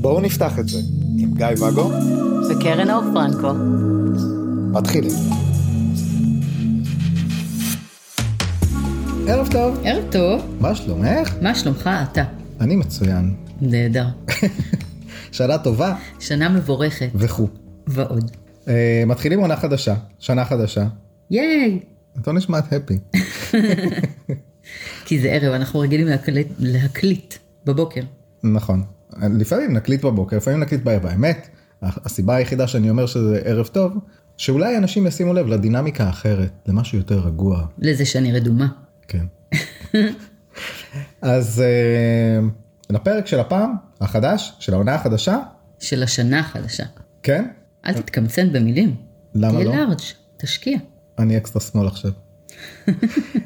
בואו נפתח את זה עם גיא ואגו וקרן אור פרנקו. מתחילים. ערב טוב, ערב טוב, מה שלומך? מה שלומך אתה? אני מצוין. נהדר. שנה טובה שנה מבורכת וכו'. ועוד. אה, מתחילים עונה חדשה, שנה חדשה. ייי! אתה נשמעת הפי. כי זה ערב, אנחנו רגילים להקליט, להקליט בבוקר. נכון. לפעמים נקליט בבוקר, לפעמים נקליט בערב. האמת, הסיבה היחידה שאני אומר שזה ערב טוב, שאולי אנשים ישימו לב לדינמיקה האחרת, למשהו יותר רגוע. לזה שאני רדומה. כן. אז אה, לפרק של הפעם, החדש, של העונה החדשה, של השנה החדשה. כן? אל תתקמצן במילים. למה תהיה לא? לארג', תשקיע. אני אקסטרה שמאל עכשיו.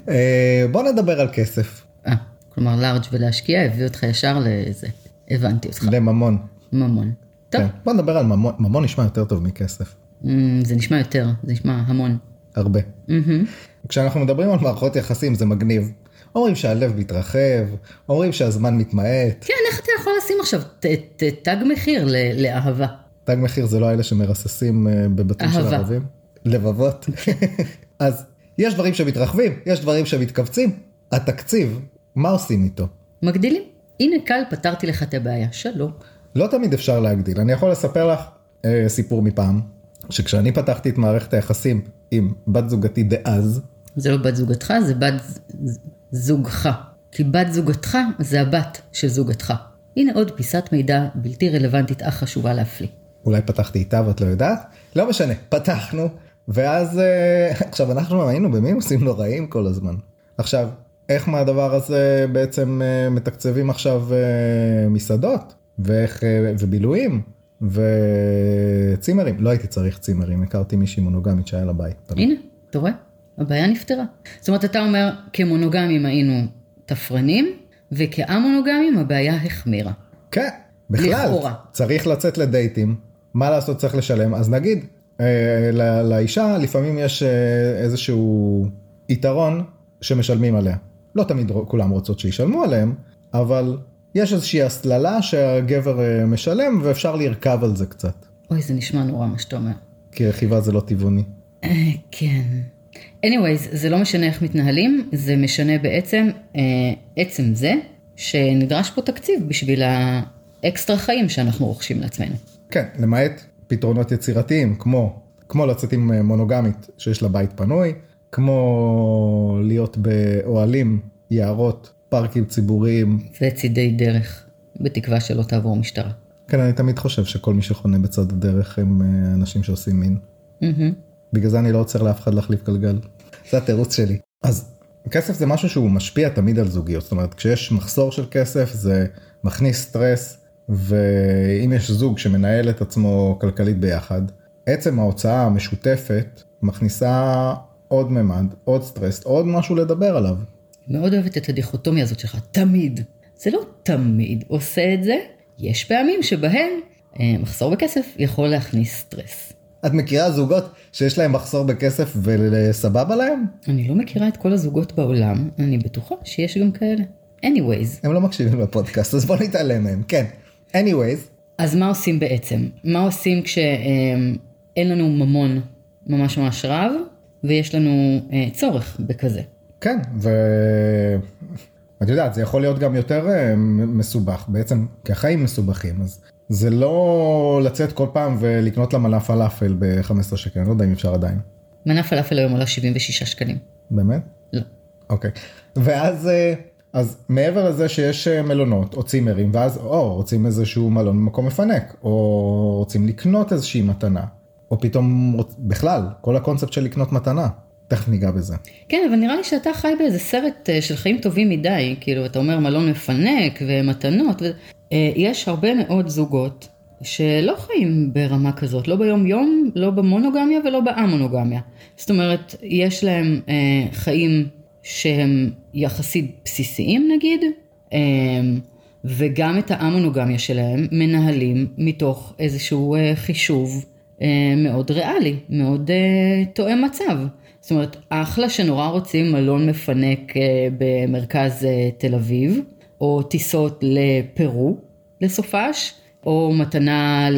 אה, בוא נדבר על כסף, אה, כלומר לארג' ולהשקיע הביא אותך ישר לזה. הבנתי אותך. לממון. ממון. טוב, כן. בוא נדבר על ממון, ממון נשמע יותר טוב מכסף, אמ, זה נשמע יותר, זה נשמע המון. הרבה. מהמם. כשאנחנו מדברים על מערכות יחסים זה מגניב. אומרים שהלב מתרחב, אומרים שהזמן מתמעט, כן, איך אתה יכול לשים עכשיו ת- ת- תג מחיר ל- לאהבה? תג מחיר זה לא אלה שמרססים אה, בבתים של. ערבים. לבבות. אז יש דברים שמתרחבים, יש דברים שמתכווצים. התקציב, מה עושים איתו? מגדילים. הנה קל, פתרתי לך את הבעיה. שלום. לא תמיד אפשר להגדיל. אני יכול לספר לך אה, סיפור מפעם, שכשאני פתחתי את מערכת היחסים עם בת זוגתי דאז, זה לא בת זוגתך, זה בת זוגך. כי בת זוגתך זה הבת של זוגתך. הנה עוד פיסת מידע בלתי רלוונטית אך חשובה להפליא. אולי פתחתי איתה ואת לא יודעת, לא משנה, פתחנו, ואז אה, עכשיו אנחנו היינו במינוסים נוראים כל הזמן. עכשיו, איך מהדבר הזה בעצם אה, מתקצבים עכשיו אה, מסעדות, ואיך, ובילויים, וצימרים, לא הייתי צריך צימרים, הכרתי מישהי מונוגמית שהיה לה בית. הנה, אתה רואה? הבעיה נפתרה. זאת אומרת, אתה אומר, כמונוגמים היינו תפרנים, וכא-מונוגמים הבעיה החמירה. כן, בכלל, לכאורה. צריך לצאת לדייטים, מה לעשות צריך לשלם, אז נגיד, אה, לאישה לפעמים יש אה, איזשהו יתרון שמשלמים עליה. לא תמיד כולם רוצות שישלמו עליהם, אבל יש איזושהי הסללה שהגבר אה, משלם ואפשר לרכב על זה קצת, אוי, זה נשמע נורא מה שאתה אומר. כי רכיבה זה לא טבעוני. אה, כן. anyways, זה לא משנה איך מתנהלים, זה משנה בעצם אה, עצם זה שנדרש פה תקציב בשביל האקסטרה חיים שאנחנו רוכשים לעצמנו. כן, למעט פתרונות יצירתיים, כמו, כמו לצאת עם אה, מונוגמית שיש לה בית פנוי, כמו להיות באוהלים, יערות, פארקים ציבוריים. וצידי דרך, בתקווה שלא תעבור משטרה. כן, אני תמיד חושב שכל מי שחונה בצד הדרך הם אה, אנשים שעושים מין. מהמם. בגלל זה אני לא עוצר לאף אחד להחליף גלגל. זה התירוץ שלי. אז כסף זה משהו שהוא משפיע תמיד על זוגיות. זאת אומרת, כשיש מחסור של כסף זה מכניס סטרס, ואם יש זוג שמנהל את עצמו כלכלית ביחד, עצם ההוצאה המשותפת מכניסה עוד ממד, עוד סטרס, עוד משהו לדבר עליו. מאוד אוהבת את הדיכוטומיה הזאת שלך, תמיד. זה לא תמיד עושה את זה, יש פעמים שבהם אה, מחסור בכסף יכול להכניס סטרס. את מכירה זוגות שיש להם מחסור בכסף וסבבה להם? אני לא מכירה את כל הזוגות בעולם, אני בטוחה שיש גם כאלה. anyways, הם לא מקשיבים לפודקאסט, אז בוא נתעלם מהם. כן. Anyways, אז מה עושים בעצם? מה עושים כשאין לנו ממון ממש ממש רב, ויש לנו אה, צורך בכזה? כן, ואת יודעת, זה יכול להיות גם יותר אה, מסובך, בעצם, כי החיים מסובכים, אז זה לא לצאת כל פעם ולקנות לה מנה פלאפל ב-15 שקל, אני לא יודע אם אפשר עדיין. מנה פלאפל היום עולה 76 שקלים. באמת? לא. אוקיי. ואז, אה, אז מעבר לזה שיש אה, מלונות או צימרים, ואז או רוצים איזשהו מלון במקום מפנק, או רוצים לקנות איזושהי מתנה, או פתאום רוצ... בכלל, כל הקונספט של לקנות מתנה, תכף ניגע בזה. כן, אבל נראה לי שאתה חי באיזה סרט אה, של חיים טובים מדי, כאילו, אתה אומר מלון מפנק ומתנות, ו... אה, יש הרבה מאוד זוגות שלא חיים ברמה כזאת, לא ביום יום, לא במונוגמיה ולא באמונוגמיה. זאת אומרת, יש להם אה, חיים שהם יחסית בסיסיים נגיד, אה, וגם את האמונוגמיה שלהם מנהלים מתוך איזשהו אה, חישוב אה, מאוד ריאלי, מאוד אה, תואם מצב. זאת אומרת, אחלה שנורא רוצים מלון מפנק במרכז תל אביב, או טיסות לפרו לסופש, או מתנה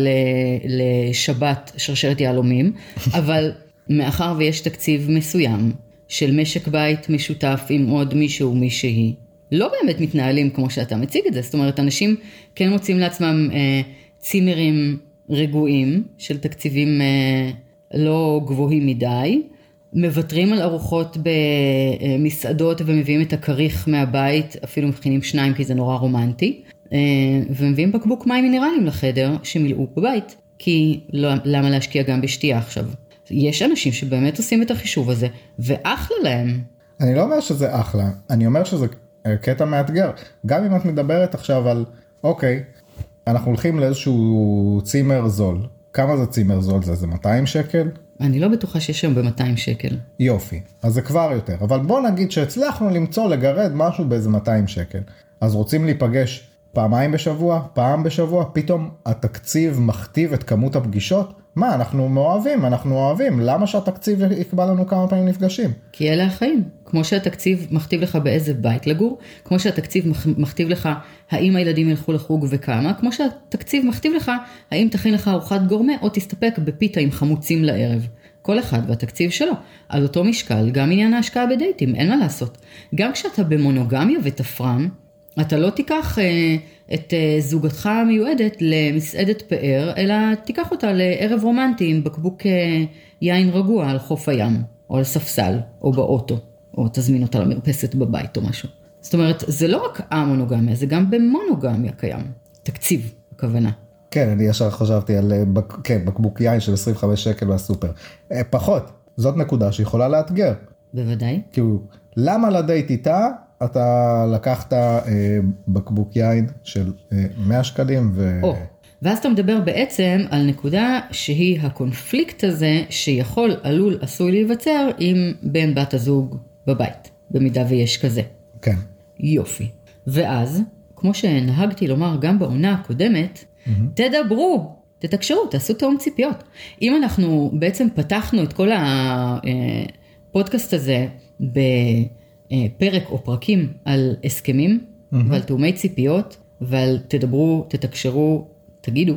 לשבת שרשרת יהלומים, אבל מאחר ויש תקציב מסוים של משק בית משותף עם עוד מישהו מישהי, לא באמת מתנהלים כמו שאתה מציג את זה, זאת אומרת, אנשים כן מוצאים לעצמם אה, צימרים רגועים של תקציבים אה, לא גבוהים מדי, מוותרים על ארוחות במסעדות ומביאים את הכריך מהבית, אפילו מכינים שניים כי זה נורא רומנטי, אה, ומביאים בקבוק מים מינרליים לחדר שמילאו בבית, כי לא, למה להשקיע גם בשתייה עכשיו? יש אנשים שבאמת עושים את החישוב הזה, ואחלה להם. אני לא אומר שזה אחלה, אני אומר שזה אה, קטע מאתגר. גם אם את מדברת עכשיו על, אוקיי, אנחנו הולכים לאיזשהו צימר זול. כמה זה צימר זול? זה איזה 200 שקל? אני לא בטוחה שיש היום ב-200 שקל. יופי, אז זה כבר יותר. אבל בוא נגיד שהצלחנו למצוא, לגרד משהו באיזה 200 שקל. אז רוצים להיפגש פעמיים בשבוע, פעם בשבוע, פתאום התקציב מכתיב את כמות הפגישות? מה, אנחנו מאוהבים, אנחנו אוהבים, למה שהתקציב יקבע לנו כמה פעמים נפגשים? כי אלה החיים. כמו שהתקציב מכתיב לך באיזה בית לגור, כמו שהתקציב מכ- מכתיב לך האם הילדים ילכו לחוג וכמה, כמו שהתקציב מכתיב לך האם תכין לך ארוחת גורמה או תסתפק בפיתה עם חמוצים לערב. כל אחד והתקציב שלו. על אותו משקל גם עניין ההשקעה בדייטים, אין מה לעשות. גם כשאתה במונוגמיה ותפרם, אתה לא תיקח אה, את אה, זוגתך המיועדת למסעדת פאר, אלא תיקח אותה לערב רומנטי עם בקבוק אה, יין רגוע על חוף הים, או על ספסל, או באוטו, או תזמין אותה למרפסת בבית או משהו. זאת אומרת, זה לא רק המונוגמיה, זה גם במונוגמיה קיים. תקציב, הכוונה. כן, אני ישר חשבתי על אה, בק, כן, בקבוק יין של 25 שקל מהסופר. פחות, זאת נקודה שיכולה לאתגר. בוודאי. כאילו, למה לדייט איתה אתה לקחת אה, בקבוק יין של אה, 100 שקלים ו... או, ואז אתה מדבר בעצם על נקודה שהיא הקונפליקט הזה שיכול, עלול, עשוי להיווצר עם בן בת הזוג בבית, במידה ויש כזה. כן. יופי. ואז, כמו שנהגתי לומר גם בעונה הקודמת, תדברו, תתקשרו, תעשו תאום ציפיות. אם אנחנו בעצם פתחנו את כל הפודקאסט הזה בפרק או פרקים על הסכמים ועל תאומי ציפיות ועל תדברו, תתקשרו, תגידו,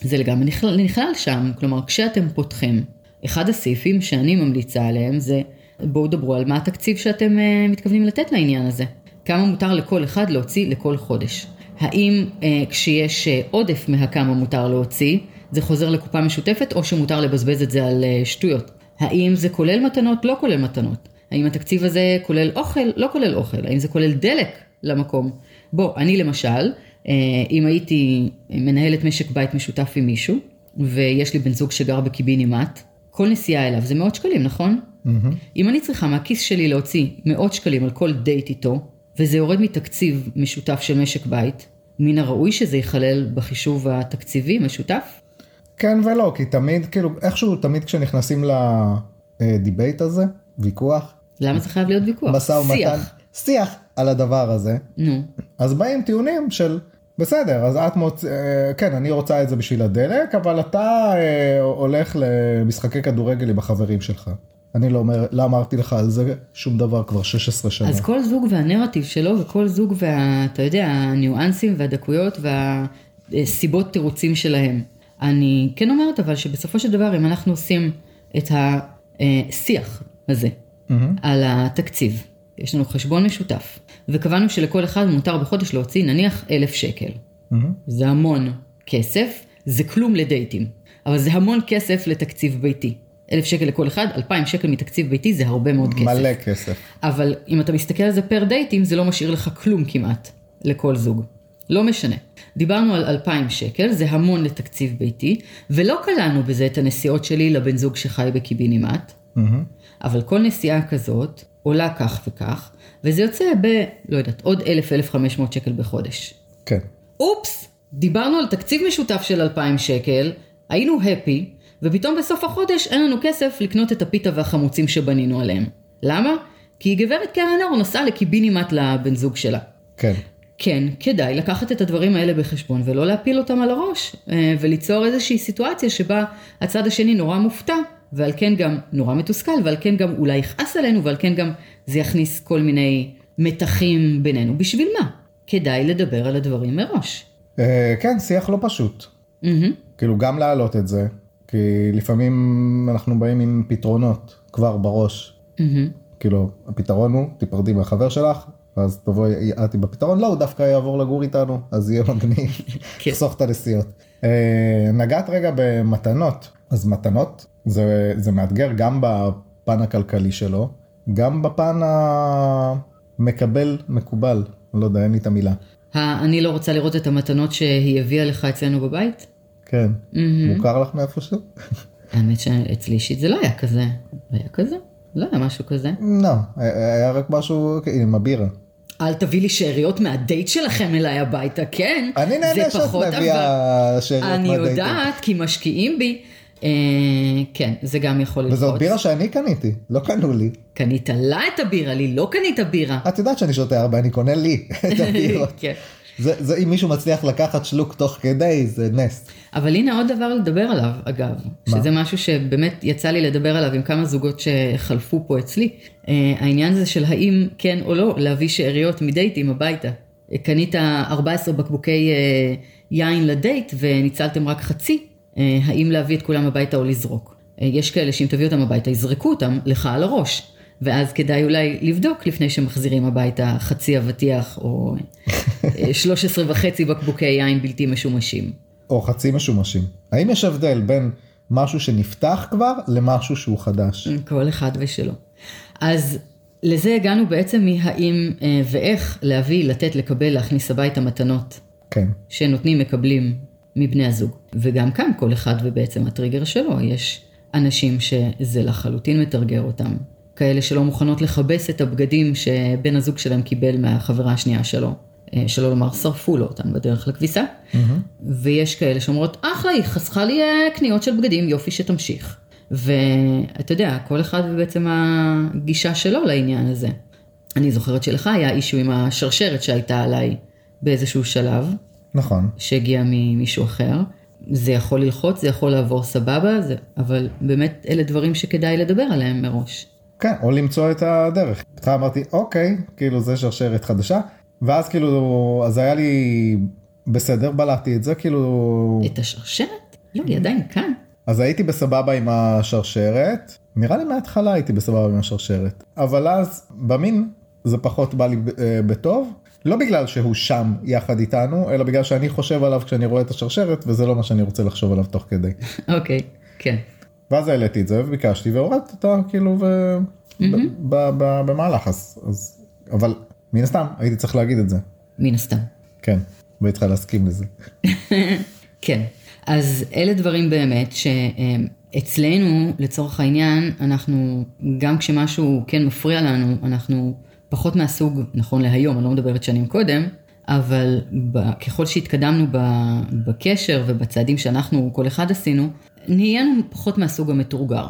זה לגמרי נכלל, נכלל שם. כלומר, כשאתם פותחים, אחד הסעיפים שאני ממליצה עליהם זה בואו דברו על מה התקציב שאתם uh, מתכוונים לתת לעניין הזה. כמה מותר לכל אחד להוציא לכל חודש. האם uh, כשיש uh, עודף מהכמה מותר להוציא, זה חוזר לקופה משותפת או שמותר לבזבז את זה על uh, שטויות? האם זה כולל מתנות, לא כולל מתנות? האם התקציב הזה כולל אוכל, לא כולל אוכל? האם זה כולל דלק למקום? בוא, אני למשל, uh, אם הייתי מנהלת משק בית משותף עם מישהו, ויש לי בן זוג שגר בקיבינימט, כל נסיעה אליו זה מאות שקלים, נכון? מהמם. אם אני צריכה מהכיס שלי להוציא מאות שקלים על כל דייט איתו, וזה יורד מתקציב משותף של משק בית, מן הראוי שזה ייכלל בחישוב התקציבי משותף? כן ולא, כי תמיד, כאילו, איכשהו תמיד כשנכנסים ל debate הזה, ויכוח, למה זה חייב להיות ויכוח? משא ומתן, שיח. על הדבר הזה, נו, אז באים טיעונים של בסדר אז את מוצ... אה, כן אני רוצה את זה בשביל הדלק אבל אתה אה, הולך למשחקי כדורגל עם החברים שלך. אני לא אומר לא אמרתי לך על זה שום דבר כבר 16 שנה. אז כל זוג והנרטיב שלו, וכל זוג וה... אתה יודע, הניואנסים והדקויות והסיבות תירוצים שלהם. אני כן אומרת אבל שבסופו של דבר, אם אנחנו עושים את השיח הזה מהמם. על התקציב, יש לנו חשבון משותף, וקבענו שלכל אחד מותר בחודש להוציא נניח אלף שקל. מהמם. זה המון כסף, זה כלום לדייטים, אבל זה המון כסף לתקציב ביתי. אלף שקל לכל אחד, אלפיים שקל מתקציב ביתי זה הרבה מאוד כסף. מלא כסף. אבל אם אתה מסתכל על זה פר דייטים, זה לא משאיר לך כלום כמעט לכל זוג. לא משנה. דיברנו על 2,000 שקל, זה המון לתקציב ביתי, ולא כללנו בזה את הנסיעות שלי לבן זוג שחי בקיבינימט, מהמם. אבל כל נסיעה כזאת עולה כך וכך, וזה יוצא ב, לא יודעת, עוד 1,000-1,500 שקל בחודש. כן. אופס, דיברנו על תקציב משותף של 2,000 שקל, היינו הפי, ופתאום בסוף החודש אין לנו כסף לקנות את הפיתה והחמוצים שבנינו עליהם. למה? כי גברת קרן אור נסעה לקיבינימט לבן זוג שלה. כן. כן, כדאי לקחת את הדברים האלה בחשבון ולא להפיל אותם על הראש, אה, וליצור איזושהי סיטואציה שבה הצד השני נורא מופתע ועל כן גם נורא מתוסכל, ועל כן גם אולי יכעס עלינו, ועל כן גם זה יכניס כל מיני מתחים בינינו. בשביל מה? כדאי לדבר על הדברים מראש. אה, כן, שיח לא פשוט. כאילו גם להעלות את זה, כי לפעמים אנחנו באים עם פתרונות כבר בראש. כאילו, הפתרון הוא, תיפרדי מהחבר שלך, ואז תבואי את עם הפתרון, לא, הוא דווקא יעבור לגור איתנו, אז יהיה מגניב, כן. לחסוך את הנסיעות. אה, נגעת רגע במתנות, אז מתנות זה, זה מאתגר גם בפן הכלכלי שלו, גם בפן המקבל מקובל, לא יודע, אין לי את המילה. אני לא רוצה לראות את המתנות שהיא הביאה לך אצלנו בבית? כן, מהמם. מוכר לך מאיפשהו? האמת שאצלי אישית זה לא היה כזה. היה כזה? לא היה משהו כזה. לא, היה רק משהו עם הבירה. אל תביא לי שאריות מהדייט שלכם אליי הביתה, כן? אני נהנה שאת מביאה שאריות אני מהדייטים. יודעת, כי משקיעים בי. אה, כן, זה גם יכול לקרות. וזאת בירה שאני קניתי, לא קנו לי. קנית לה את הבירה, לי לא קנית בירה. את יודעת שאני שותה הרבה, אני קונה לי את הבירות. כן. זה, זה אם מישהו מצליח לקחת שלוק תוך כדי, זה נס. אבל הנה עוד דבר לדבר עליו, אגב, מה? שזה משהו שבאמת יצא לי לדבר עליו עם כמה זוגות שחלפו פה אצלי. אה, העניין הזה של האם כן או לא להביא שאריות מדייטים הביתה. אה, קנית 14 בקבוקי אה, יין לדייט וניצלתם רק חצי, האם להביא את כולם הביתה או לזרוק. אה, יש כאלה שאם תביא אותם הביתה יזרקו אותם לך על הראש. ואז כדאי אולי לבדוק לפני שמחזירים הביתה חצי אבטיח או אה, 13 וחצי בקבוקי יין בלתי משומשים. או חצי משומשים. האם יש הבדל בין משהו שנפתח כבר למשהו שהוא חדש? כל אחד ושלו. אז לזה הגענו בעצם מהאם אה, ואיך להביא, לתת, לקבל, להכניס הביתה מתנות כן. שנותנים, מקבלים מבני הזוג. וגם כאן כל אחד ובעצם הטריגר שלו. יש אנשים שזה לחלוטין מתרגר אותם. כאלה שלא מוכנות לכבס את הבגדים שבן הזוג שלהם קיבל מהחברה השנייה שלו. אה, שלא לומר שרפו לו אותם בדרך לכביסה. ויש כאלה שאומרות, אחלה, היא חסכה לי אה, קניות של בגדים, יופי שתמשיך. ואתה יודע, כל אחד ובעצם הגישה שלו לעניין הזה. אני זוכרת שלך היה אישו עם השרשרת שהייתה עליי באיזשהו שלב, נכון. שהגיע ממישהו אחר. זה יכול ללחוץ, זה יכול לעבור סבבה, זה, אבל באמת אלה דברים שכדאי לדבר עליהם מראש. כן, או למצוא את הדרך. בהתחלה אמרתי, אוקיי, כאילו זה שרשרת חדשה, ואז כאילו, אז היה לי בסדר, בלעתי את זה, כאילו, את השרשרת? לא, היא עדיין כאן. אז הייתי בסבבה עם השרשרת, נראה לי מההתחלה הייתי בסבבה עם השרשרת, אבל אז במין זה פחות בא לי אה, בטוב, לא בגלל שהוא שם יחד איתנו, אלא בגלל שאני חושב עליו כשאני רואה את השרשרת, וזה לא מה שאני רוצה לחשוב עליו תוך כדי. אוקיי, כן. ואז העליתי את זה וביקשתי והורדתי אותה כאילו ו... ב- במהלך אז, אז אבל מן הסתם הייתי צריך להגיד את זה מן הסתם. כן והיית צריכה להסכים לזה כן, אז אלה דברים באמת שאצלנו, לצורך העניין, אנחנו, גם כשמשהו כן מפריע לנו, אנחנו פחות מהסוג, נכון להיום, אני לא מדברת שנים קודם, אבל ככל שהתקדמנו ב- בקשר ובצעדים שאנחנו, כל אחד עשינו, נהיינו פחות מהסוג המתורגר.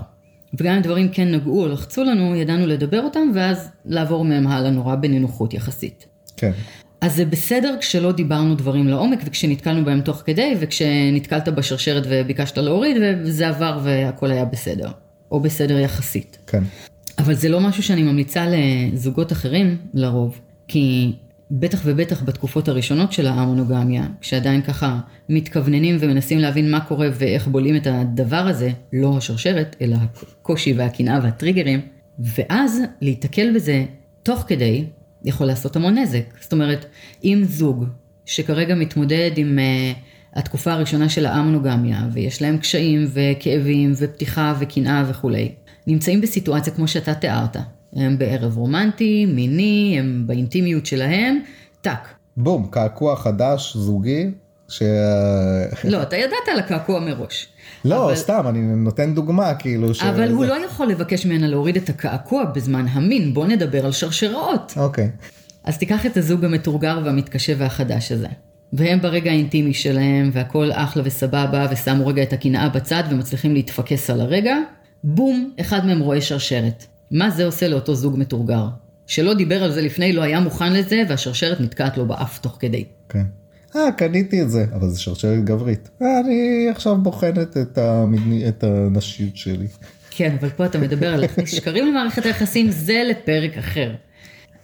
וגם אם דברים כן נגעו או לחצו לנו, ידענו לדבר אותם, ואז לעבור מהם הלאה נורא בנינוחות יחסית. כן אז זה בסדר כשלא דיברנו דברים לעומק וכשנתקלנו בהם תוך כדי וכשנתקלת בשרשרת וביקשת להוריד וזה עבר והכל היה בסדר. או בסדר יחסית. כן אבל זה לא משהו שאני ממליצה לזוגות אחרים לרוב, כי בטח ובטח בתקופות הראשונות של המונוגמיה, כשעדיין ככה מתכווננים ומנסים להבין מה קורה ואיך בולעים את הדבר הזה, לא השרשרת, אלא הקושי והקנאה והטריגרים, ואז להיתקל בזה תוך כדי יכול לעשות המון נזק. זאת אומרת, אם זוג שכרגע מתמודד עם uh, התקופה הראשונה של המונוגמיה, ויש להם קשיים וכאבים ופתיחה וקנאה וכולי, נמצאים בסיטואציה כמו שאתה תיארת. הם בערב רומנטי, מיני, הם באינטימיות שלהם, טאק. בום קעקוע חדש זוגי ש... לא, אתה ידעת על הקעקוע מראש. לא אבל- סתם אני נותן דוגמה כאילו ש... אבל הוא זה- לא יכול לבקש ממנה להוריד את הקעקוע בזמן המין, בוא נדבר על שרשראות. אוקיי אז תיקח את הזוג המתורגר והמתקשה והחדש הזה. והם ברגע האינטימי שלהם, והכל אחלה וסבבה, ושמו רגע את הקנאה בצד ומצליחים להתפקס על הרגע, בום, אחד מהם רואה שרשרת. מה זה עושה לאותו זוג מתורגר? שלא דיבר על זה לפני, לא היה מוכן לזה, והשרשרת נתקעת לו באף תוך כדי. כן. אה קניתי את זה אבל זה שרשרת גברית אה, אני עכשיו בוחנת את, המדני... את הנשיות שלי כן, אבל פה אתה מדבר על להכניס שקרים למערכת היחסים, זה לפרק אחר.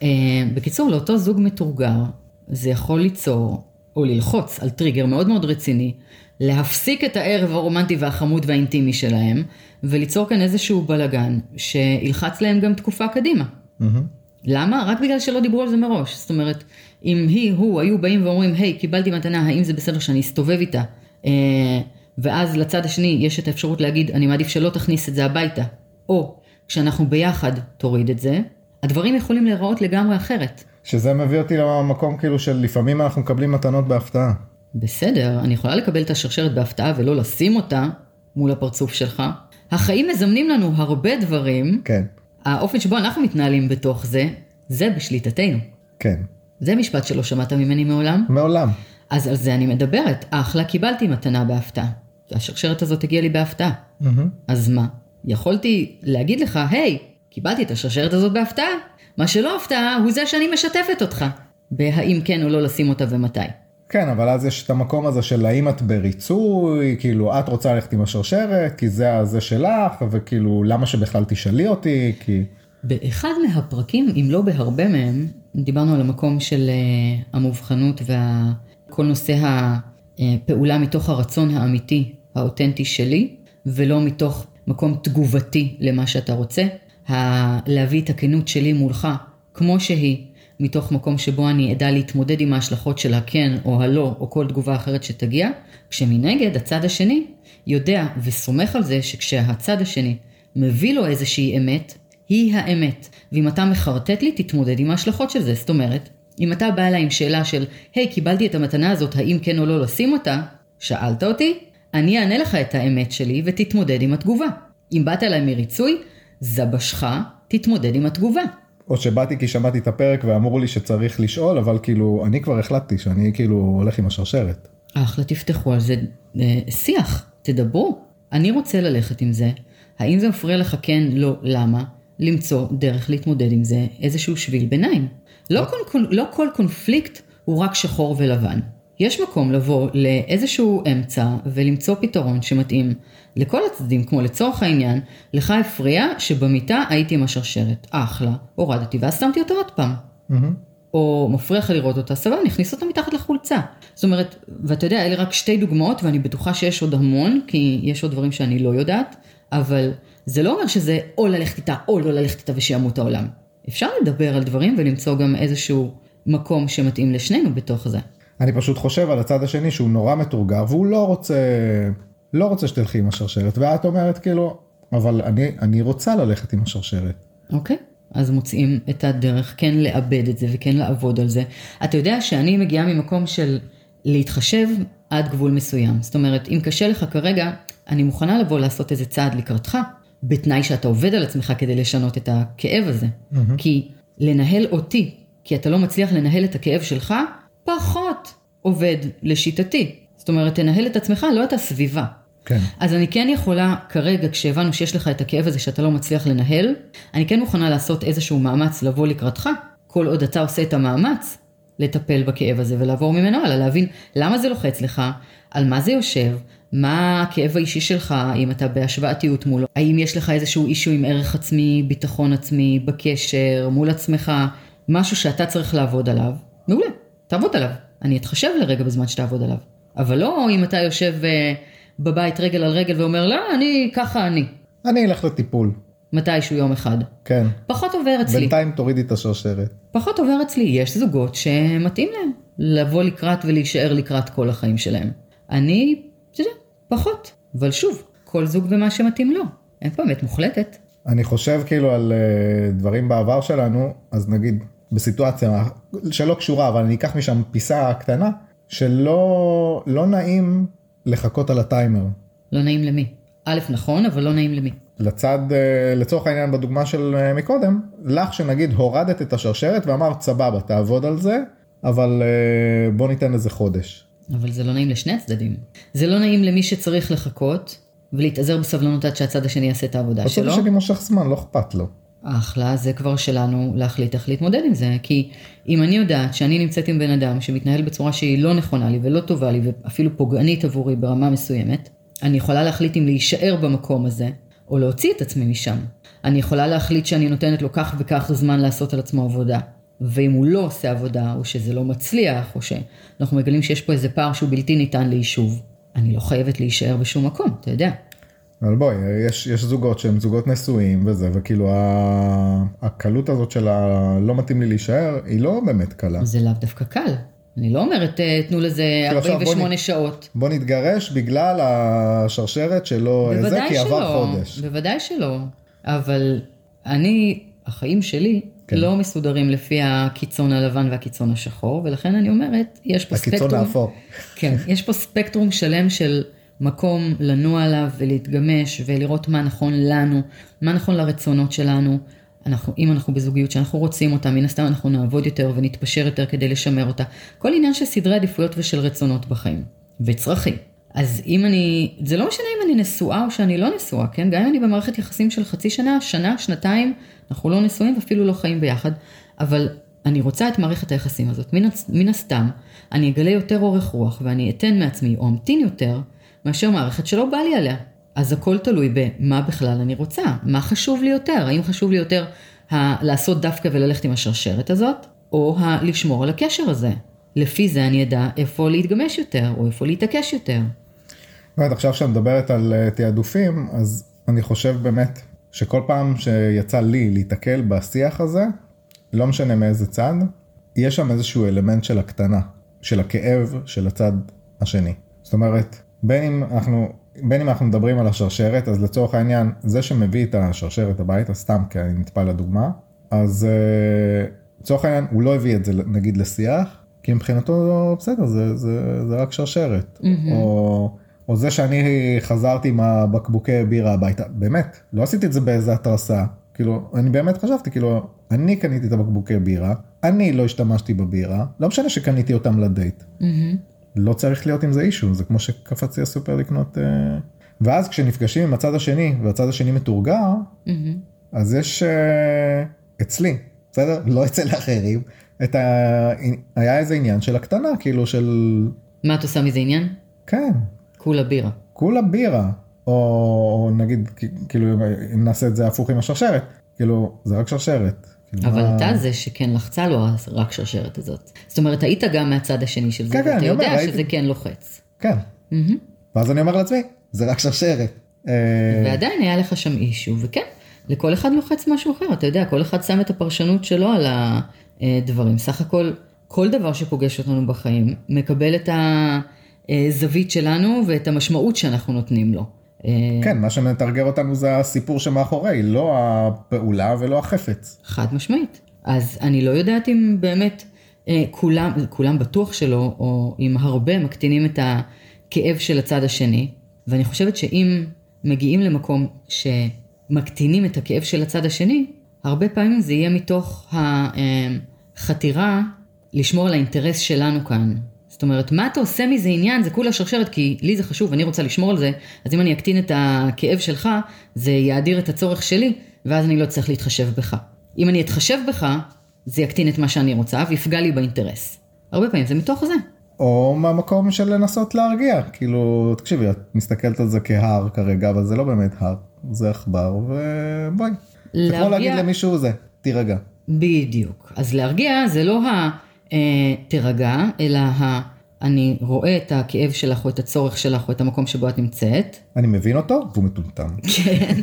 אה, בקיצור, לאותו זוג מתורגר, זה יכול ליצור, או ללחוץ על טריגר מאוד מאוד רציני, להפסיק את הערב הרומנטי והחמוד והאינטימי שלהם, וליצור כאן איזשהו בלגן, שילחץ להם גם תקופה קדימה. למה? רק בגלל שלא דיברו על זה מראש. זאת אומרת, אם היא, הוא, היו באים ואומרים, היי, קיבלתי מתנה, האם זה בסדר שאני אסתובב איתה? אה, ואז לצד השני יש את האפשרות להגיד, אני מעדיף שלא תכניס את זה הביתה. או, כשאנחנו ביחד, תוריד את זה. הדברים יכולים להיראות לגמרי אחרת. שזה מביא אותי למקום כאילו של לפעמים אנחנו מקבלים מתנות בהפתעה. בסדר, אני יכולה לקבל את השרשרת בהפתעה ולא לשים אותה מול הפרצוף שלך. החיים מזמנים לנו הרבה דברים. כן. האופן שבו אנחנו מתנהלים בתוך זה, זה בשליטתנו. כן. זה משפט שלא שמעת ממני מעולם. מעולם. אז על זה אני מדברת. אחלה, קיבלתי מתנה בהפתעה. והשרשרת הזאת הגיעה לי בהפתעה. אז מה? יכולתי להגיד לך, היי, קיבלתי את השרשרת הזאת בהפתעה. מה שלא הפתעה הוא זה שאני משתפת אותך. בהאם כן או לא לשים אותה ומתי. כן, אבל אז יש את המקום הזה של האם את בריצוי, כאילו את רוצה ללכת עם השרשרת, כי זה הזה שלך, וכאילו למה שבכלל תשאלי אותי, כי... באחד מהפרקים, אם לא בהרבה מהם, דיברנו על המקום של uh, המובחנות וכל נושא הפעולה מתוך הרצון האמיתי, האותנטי שלי, ולא מתוך מקום תגובתי למה שאתה רוצה. ה- להביא את הכנות שלי מולך, כמו שהיא, מתוך מקום שבו אני אדע להתמודד עם ההשלכות של הכן או הלא או כל תגובה אחרת שתגיע, כשמנגד הצד השני יודע וסומך על זה שכשהצד השני מביא לו איזושהי אמת, היא האמת. ואם אתה מחרטט לי, תתמודד עם ההשלכות של זה. זאת אומרת, אם אתה בא אליי עם שאלה של, היי, hey, קיבלתי את המתנה הזאת, האם כן או לא לשים אותה? שאלת אותי, אני אענה לך את האמת שלי ותתמודד עם התגובה. אם באת אליי מריצוי, זבשך, תתמודד עם התגובה. או שבאתי כי שמעתי את הפרק ואמרו לי שצריך לשאול, אבל כאילו, אני כבר החלטתי שאני כאילו הולך עם השרשרת. אחלה, תפתחו על זה אה, שיח, תדברו. אני רוצה ללכת עם זה. האם זה מפריע לך כן, לא, למה? למצוא דרך להתמודד עם זה, איזשהו שביל ביניים. לא כל, לא כל קונפליקט הוא רק שחור ולבן. יש מקום לבוא לאיזשהו אמצע ולמצוא פתרון שמתאים לכל הצדדים, כמו לצורך העניין, לך הפריע שבמיטה הייתי עם השרשרת, אחלה, הורדתי ואז שמתי אותה עוד פעם. או מפריע לך לראות אותה, סבבה, נכניס אותה מתחת לחולצה. זאת אומרת, ואתה יודע, אלה רק שתי דוגמאות, ואני בטוחה שיש עוד המון, כי יש עוד דברים שאני לא יודעת, אבל זה לא אומר שזה או ללכת איתה או לא ללכת איתה ושימות העולם. אפשר לדבר על דברים ולמצוא גם איזשהו מקום שמתאים לשנינו בתוך זה. אני פשוט חושב על הצד השני שהוא נורא מתורגר והוא לא רוצה, לא רוצה שתלכי עם השרשרת, ואת אומרת כאילו, אבל אני, אני רוצה ללכת עם השרשרת. אוקיי. אז מוצאים את הדרך כן לאבד את זה וכן לעבוד על זה. אתה יודע שאני מגיעה ממקום של להתחשב עד גבול מסוים. זאת אומרת, אם קשה לך כרגע, אני מוכנה לבוא לעשות איזה צעד לקראתך, בתנאי שאתה עובד על עצמך כדי לשנות את הכאב הזה. Mm-hmm. כי לנהל אותי, כי אתה לא מצליח לנהל את הכאב שלך, עובד לשיטתי. זאת אומרת, תנהל את עצמך, לא את הסביבה. כן. אז אני כן יכולה, כרגע, כשהבנו שיש לך את הכאב הזה שאתה לא מצליח לנהל, אני כן מוכנה לעשות איזשהו מאמץ לבוא לקראתך, כל עוד אתה עושה את המאמץ לטפל בכאב הזה ולעבור ממנו הלאה, להבין למה זה לוחץ לך, על מה זה יושב, מה הכאב האישי שלך, אם אתה בהשוואתיות מולו, האם יש לך איזשהו אישו עם ערך עצמי, ביטחון עצמי, בקשר, מול עצמך, משהו שאתה צריך לעבוד עליו, מעולה, תעבוד עליו. אני אתחשב לרגע בזמן שתעבוד עליו. אבל לא אם אתה יושב uh, בבית רגל על רגל ואומר, לא, אני, ככה אני. אני אלך לטיפול. מתישהו יום אחד. כן. פחות עובר אצלי. בינתיים תורידי את השרשרת. פחות עובר אצלי. יש זוגות שמתאים להם לבוא לקראת ולהישאר לקראת כל החיים שלהם. אני, אתה יודע, פחות. אבל שוב, כל זוג ומה שמתאים לו. אין פה אמת מוחלטת. אני חושב כאילו על uh, דברים בעבר שלנו, אז נגיד בסיטואציה שלא קשורה, אבל אני אקח משם פיסה קטנה, שלא לא נעים לחכות על הטיימר. לא נעים למי? א', נכון, אבל לא נעים למי. לצד, אה, לצורך העניין בדוגמה של אה, מקודם, לך שנגיד הורדת את השרשרת ואמרת סבבה, תעבוד על זה, אבל אה, בוא ניתן לזה חודש. אבל זה לא נעים לשני הצדדים. זה לא נעים למי שצריך לחכות ולהתאזר בסבלנות עד שהצד השני יעשה את העבודה שלו. הצד השני מושך זמן, לא אכפת לו. אחלה, זה כבר שלנו להחליט איך להתמודד עם זה. כי אם אני יודעת שאני נמצאת עם בן אדם שמתנהל בצורה שהיא לא נכונה לי ולא טובה לי ואפילו פוגענית עבורי ברמה מסוימת, אני יכולה להחליט אם להישאר במקום הזה, או להוציא את עצמי משם. אני יכולה להחליט שאני נותנת לו כך וכך זמן לעשות על עצמו עבודה. ואם הוא לא עושה עבודה, או שזה לא מצליח, או שאנחנו מגלים שיש פה איזה פער שהוא בלתי ניתן ליישוב, אני לא חייבת להישאר בשום מקום, אתה יודע. אבל בואי, יש, יש זוגות שהם זוגות נשואים וזה, וכאילו ה- הקלות הזאת של הלא מתאים לי להישאר, היא לא באמת קלה. זה לאו דווקא קל. אני לא אומרת, אה, תנו לזה כאילו, עכשיו בוא 48 שעות. בוא נתגרש בגלל השרשרת שלא זה, כי עבר שלא, חודש. בוודאי שלא. אבל אני, החיים שלי, כן. לא מסודרים לפי הקיצון הלבן והקיצון השחור, ולכן אני אומרת, יש פה הקיצון ספקטרום, האפור. כן, יש פה ספקטרום שלם של מקום לנוע עליו ולהתגמש ולראות מה נכון לנו, מה נכון לרצונות שלנו. אנחנו, אם אנחנו בזוגיות שאנחנו רוצים אותה, מן הסתם אנחנו נעבוד יותר ונתפשר יותר כדי לשמר אותה. כל עניין של סדרי עדיפויות ושל רצונות בחיים, וצרכים. אז אם אני, זה לא משנה אם אני נשואה או שאני לא נשואה, כן? גם אם אני במערכת יחסים של חצי שנה, שנה, שנתיים, אנחנו לא נשואים ואפילו לא חיים ביחד, אבל אני רוצה את מערכת היחסים הזאת. מן, מן הסתם, אני אגלה יותר אורך רוח ואני אתן מעצמי או אמתין יותר, מאשר מערכת שלא בא לי עליה. אז הכל תלוי במה בכלל אני רוצה, מה חשוב לי יותר, האם חשוב לי יותר ה- לעשות דווקא וללכת עם השרשרת הזאת, או ה- לשמור על הקשר הזה. לפי זה אני אדע איפה להתגמש יותר, או איפה להתעקש יותר. באמת, עכשיו שאת מדברת על אה, תעדופים, אז אני חושב באמת שכל פעם שיצא לי להיתקל בשיח הזה, לא משנה מאיזה צד, יש שם איזשהו אלמנט של הקטנה, של הכאב של הצד השני. זאת אומרת, בין אם אנחנו, בין אם אנחנו מדברים על השרשרת, אז לצורך העניין, זה שמביא את השרשרת הביתה, סתם כי אני נטפל לדוגמה, אז אה, לצורך העניין, הוא לא הביא את זה נגיד לשיח, כי מבחינתו בסדר, זה, זה, זה רק שרשרת. Mm-hmm. או, או זה שאני חזרתי עם הבקבוקי בירה הביתה, באמת, לא עשיתי את זה באיזה התרסה. כאילו, אני באמת חשבתי, כאילו, אני קניתי את הבקבוקי בירה, אני לא השתמשתי בבירה, לא משנה שקניתי אותם לדייט. לא צריך להיות עם זה אישו, זה כמו שקפצתי לסופר לקנות... אה... ואז כשנפגשים עם הצד השני, והצד השני מתורגר, אז יש אה, אצלי, בסדר? לא אצל האחרים, את ה... היה איזה עניין של הקטנה, כאילו של... מה את עושה מזה עניין? כן, כולה בירה. כולה בירה, או, או נגיד, כאילו, אם נעשה את זה הפוך עם השרשרת, כאילו, זה רק שרשרת. כאילו, אבל מה- אתה זה שכן לחצה לו רק שרשרת הזאת. זאת אומרת, היית גם מהצד השני של זה, כן, כן, ואתה אני אומר, יודע הייתי- שזה כן לוחץ. כן. ואז אני אומר לעצמי, זה רק שרשרת. אה, ועדיין היה לך שם אישו, וכן, לכל אחד לוחץ משהו אחר, אתה יודע, כל אחד שם את הפרשנות שלו על הדברים. סך הכל, כל דבר שפוגש אותנו בחיים, מקבל את הזווית שלנו ואת המשמעות שאנחנו נותנים לו. אה, כן, מה שמתרגר אותנו זה הסיפור שמאחורי, לא הפעולה ולא החפץ. חד משמעית. אז אני לא יודעת אם באמת אה, כולם, כולם בטוח שלא, או אם הרבה מקטינים את הכאב של הצד השני, ואני חושבת שאם מגיעים למקום שמקטינים את הכאב של הצד השני, הרבה פעמים זה יהיה מתוך החתירה לשמור על האינטרס שלנו כאן. זאת אומרת, מה אתה עושה מזה עניין? זה כולה שרשרת, כי לי זה חשוב, אני רוצה לשמור על זה, אז אם אני אקטין את הכאב שלך, זה יאדיר את הצורך שלי, ואז אני לא צריך להתחשב בך. אם אני אתחשב בך, זה יקטין את מה שאני רוצה, ויפגע לי באינטרס. הרבה פעמים זה מתוך זה. או מהמקום של לנסות להרגיע, כאילו, תקשיבי, את מסתכלת על זה כהר כרגע, אבל זה לא באמת הר, זה עכבר, ובואי. זה כמו להרגיע- להגיד למישהו זה, תירגע. בדיוק. אז להרגיע זה לא ה... אה, תירגע, אלא ה... אני רואה את הכאב שלך או את הצורך שלך או את המקום שבו את נמצאת. אני מבין אותו, והוא מטומטם. כן.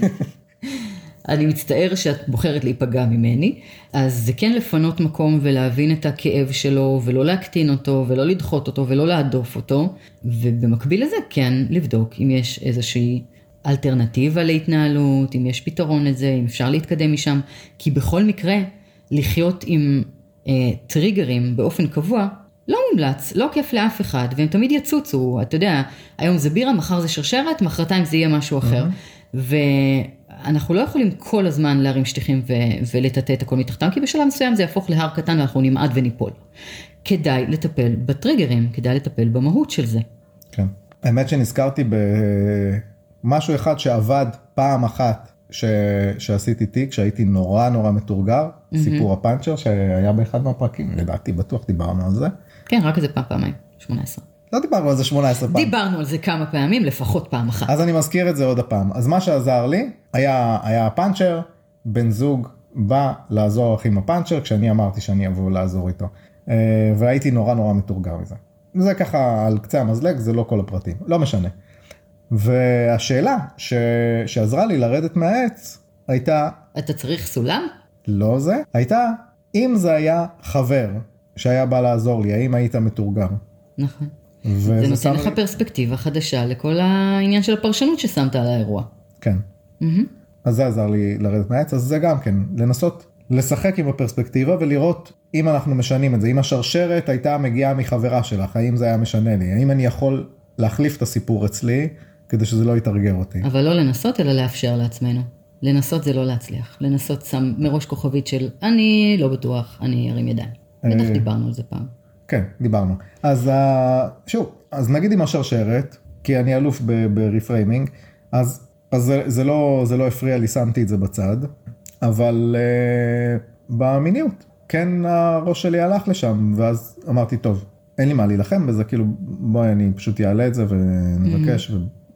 אני מצטער שאת בוחרת להיפגע ממני, אז זה כן לפנות מקום ולהבין את הכאב שלו, ולא להקטין אותו, ולא לדחות אותו, ולא להדוף אותו, ובמקביל לזה כן לבדוק אם יש איזושהי אלטרנטיבה להתנהלות, אם יש פתרון לזה, אם אפשר להתקדם משם, כי בכל מקרה, לחיות עם טריגרים באופן קבוע, לא מומלץ, לא כיף לאף אחד, והם תמיד יצוצו, אתה יודע, היום זה בירה, מחר זה שרשרת, מחרתיים זה יהיה משהו אחר. ואנחנו לא יכולים כל הזמן להרים שטיחים ו- ולטאטא את הכל מתחתם, כי בשלב מסוים זה יהפוך להר קטן ואנחנו נמעד וניפול. כדאי לטפל בטריגרים, כדאי לטפל במהות של זה. כן. האמת שנזכרתי במשהו אחד שעבד פעם אחת ש... שעשיתי תיק, שהייתי נורא נורא מתורגר, סיפור הפאנצ'ר שהיה באחד מהפרקים, לדעתי בטוח דיברנו על זה. כן, רק איזה פעם, פעמיים, 18. לא דיברנו על זה 18 פעם. דיברנו על זה כמה פעמים, לפחות פעם אחת. אז אני מזכיר את זה עוד הפעם. אז מה שעזר לי היה, היה פאנצ'ר, בן זוג בא לעזור לך עם הפאנצ'ר כשאני אמרתי שאני אבוא לעזור איתו. אה, והייתי נורא נורא מתורגר מזה. זה ככה על קצה המזלג, זה לא כל הפרטים, לא משנה. והשאלה ש... שעזרה לי לרדת מהעץ הייתה, אתה צריך סולם? לא זה, הייתה אם זה היה חבר שהיה בא לעזור לי, האם היית מתורגר? נכון. זה נותן לך לי- פרספקטיבה חדשה לכל העניין של הפרשנות ששמת על האירוע. כן. מהמם. אז זה עזר לי לרדת מהעץ, אז זה גם כן, לנסות לשחק עם הפרספקטיבה ולראות אם אנחנו משנים את זה, אם השרשרת הייתה מגיעה מחברה שלך, האם זה היה משנה לי, האם אני יכול להחליף את הסיפור אצלי כדי שזה לא יתרגר אותי. אבל לא לנסות, אלא לאפשר לעצמנו. לנסות זה לא להצליח. לנסות שם מראש כוכבית של אני לא בטוח, אני ארים ידיים. בטח אה. דיברנו על זה פעם. כן, דיברנו. אז אה, שוב, אז נגיד עם השרשרת, כי אני אלוף ברפריימינג, אז, אז זה, זה, לא, זה לא הפריע לי, שמתי את זה בצד, אבל uh, במיניות, כן הראש שלי הלך לשם, ואז אמרתי, טוב, אין לי מה להילחם בזה, כאילו, בואי אני פשוט אעלה את זה ונבקש,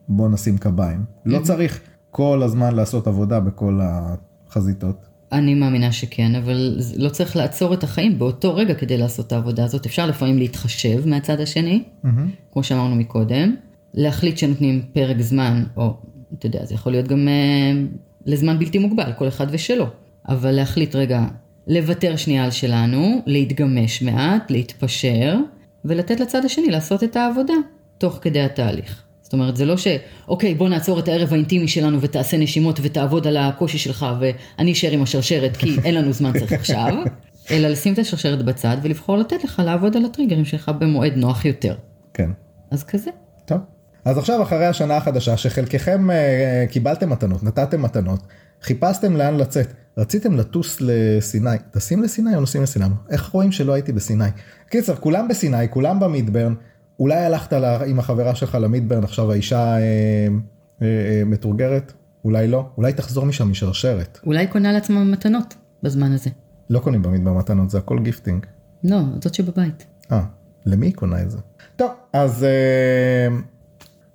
ובוא נשים קביים. לא צריך כל הזמן לעשות עבודה בכל החזיתות. אני מאמינה שכן, אבל לא צריך לעצור את החיים באותו רגע כדי לעשות את העבודה הזאת. אפשר לפעמים להתחשב מהצד השני, מהמם. כמו שאמרנו מקודם, להחליט שנותנים פרק זמן, או אתה יודע, זה יכול להיות גם אה, לזמן בלתי מוגבל, כל אחד ושלו. אבל להחליט רגע, לוותר שנייה על שלנו, להתגמש מעט, להתפשר, ולתת לצד השני לעשות את העבודה, תוך כדי התהליך. זאת אומרת, זה לא ש, אוקיי, בוא נעצור את הערב האינטימי שלנו ותעשה נשימות ותעבוד על הקושי שלך ואני אשאר עם השרשרת כי אין לנו זמן צריך עכשיו, אלא לשים את השרשרת בצד ולבחור לתת לך לעבוד על הטריגרים שלך במועד נוח יותר. כן. אז כזה. טוב. אז עכשיו אחרי השנה החדשה שחלקכם אה, קיבלתם מתנות, נתתם מתנות, חיפשתם לאן לצאת, רציתם לטוס לסיני, טסים לסיני או נוסעים לסיני? איך רואים שלא הייתי בסיני? קיצר, כולם בסיני, כולם במידברן, אולי הלכת עם החברה שלך למידברן, עכשיו האישה אה, אה, אה, מתורגרת, אולי לא, אולי תחזור משם משרשרת. אולי קונה לעצמה מתנות בזמן הזה. לא קונים במידברן מתנות, זה הכל gifting. לא, זאת שבבית. אה, למי היא קונה את זה? טוב, אז אה,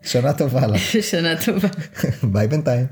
שנה טובה לך, שנה טובה. ביי בינתיים.